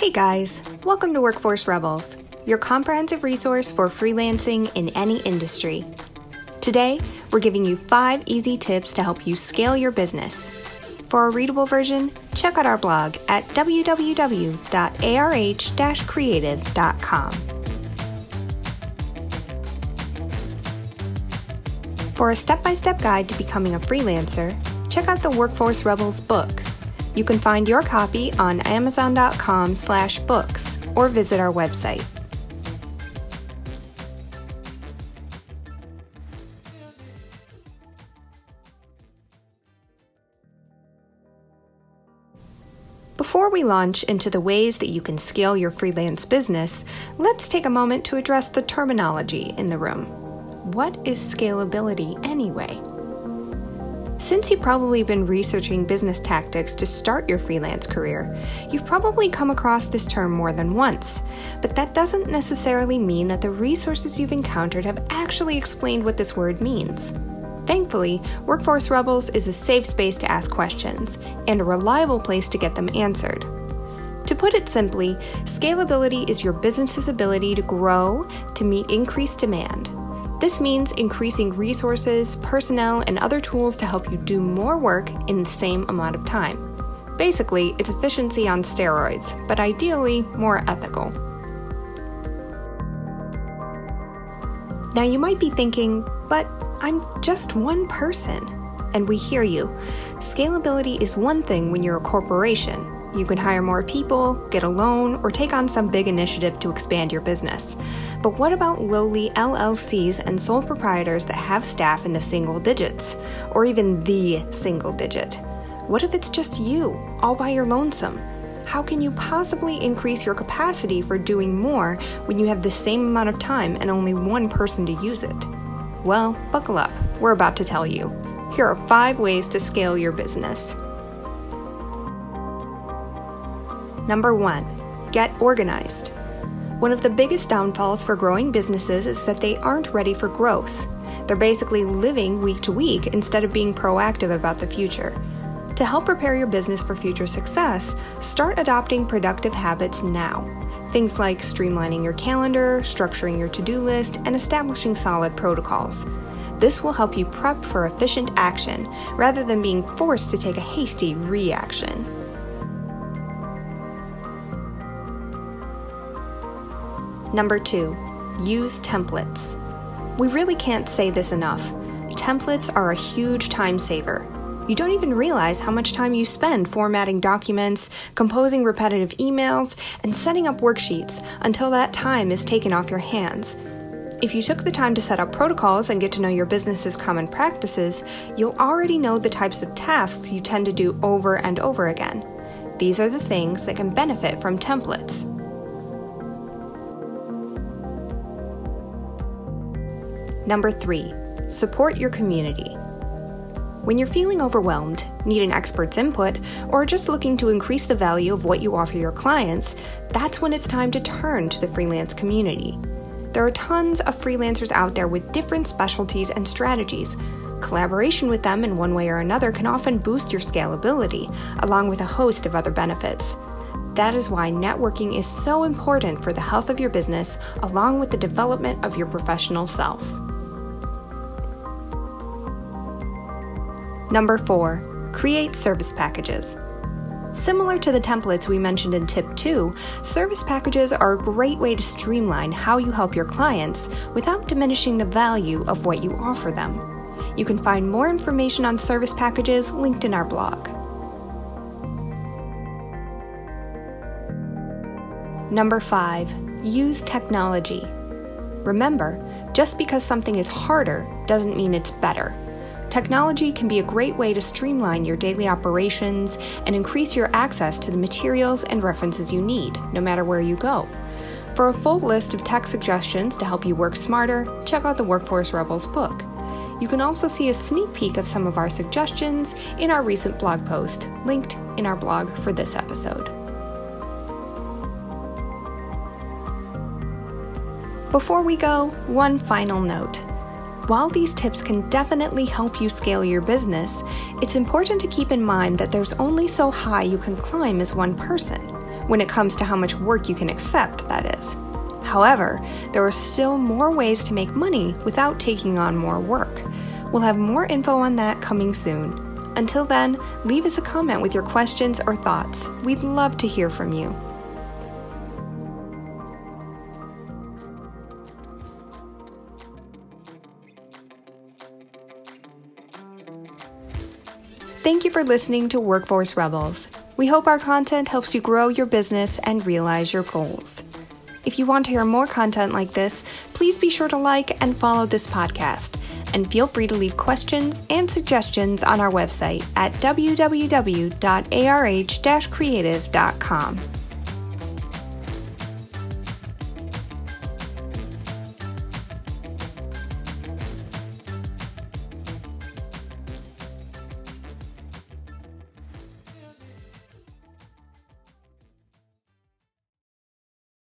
Hey guys, welcome to Workforce Rebels, your comprehensive resource for freelancing in any industry. Today, we're giving you five easy tips to help you scale your business. For a readable version, check out our blog at www.arh creative.com. For a step by step guide to becoming a freelancer, check out the Workforce Rebels book. You can find your copy on amazon.com/books or visit our website. Before we launch into the ways that you can scale your freelance business, let's take a moment to address the terminology in the room. What is scalability anyway? Since you've probably been researching business tactics to start your freelance career, you've probably come across this term more than once. But that doesn't necessarily mean that the resources you've encountered have actually explained what this word means. Thankfully, Workforce Rebels is a safe space to ask questions and a reliable place to get them answered. To put it simply, scalability is your business's ability to grow to meet increased demand. This means increasing resources, personnel, and other tools to help you do more work in the same amount of time. Basically, it's efficiency on steroids, but ideally more ethical. Now, you might be thinking, but I'm just one person. And we hear you. Scalability is one thing when you're a corporation. You can hire more people, get a loan, or take on some big initiative to expand your business. But what about lowly LLCs and sole proprietors that have staff in the single digits, or even the single digit? What if it's just you, all by your lonesome? How can you possibly increase your capacity for doing more when you have the same amount of time and only one person to use it? Well, buckle up. We're about to tell you. Here are five ways to scale your business. Number one, get organized. One of the biggest downfalls for growing businesses is that they aren't ready for growth. They're basically living week to week instead of being proactive about the future. To help prepare your business for future success, start adopting productive habits now. Things like streamlining your calendar, structuring your to do list, and establishing solid protocols. This will help you prep for efficient action rather than being forced to take a hasty reaction. Number two, use templates. We really can't say this enough. Templates are a huge time saver. You don't even realize how much time you spend formatting documents, composing repetitive emails, and setting up worksheets until that time is taken off your hands. If you took the time to set up protocols and get to know your business's common practices, you'll already know the types of tasks you tend to do over and over again. These are the things that can benefit from templates. Number three, support your community. When you're feeling overwhelmed, need an expert's input, or just looking to increase the value of what you offer your clients, that's when it's time to turn to the freelance community. There are tons of freelancers out there with different specialties and strategies. Collaboration with them in one way or another can often boost your scalability, along with a host of other benefits. That is why networking is so important for the health of your business, along with the development of your professional self. Number four, create service packages. Similar to the templates we mentioned in tip 2, service packages are a great way to streamline how you help your clients without diminishing the value of what you offer them. You can find more information on service packages linked in our blog. Number 5. Use technology. Remember, just because something is harder doesn't mean it's better. Technology can be a great way to streamline your daily operations and increase your access to the materials and references you need, no matter where you go. For a full list of tech suggestions to help you work smarter, check out the Workforce Rebels book. You can also see a sneak peek of some of our suggestions in our recent blog post, linked in our blog for this episode. Before we go, one final note. While these tips can definitely help you scale your business, it's important to keep in mind that there's only so high you can climb as one person. when it comes to how much work you can accept, that is. However, there are still more ways to make money without taking on more work. We'll have more info on that coming soon. Until then, leave us a comment with your questions or thoughts. We'd love to hear from you. Thank you for listening to Workforce Rebels. We hope our content helps you grow your business and realize your goals. If you want to hear more content like this, please be sure to like and follow this podcast. And feel free to leave questions and suggestions on our website at www.arh creative.com.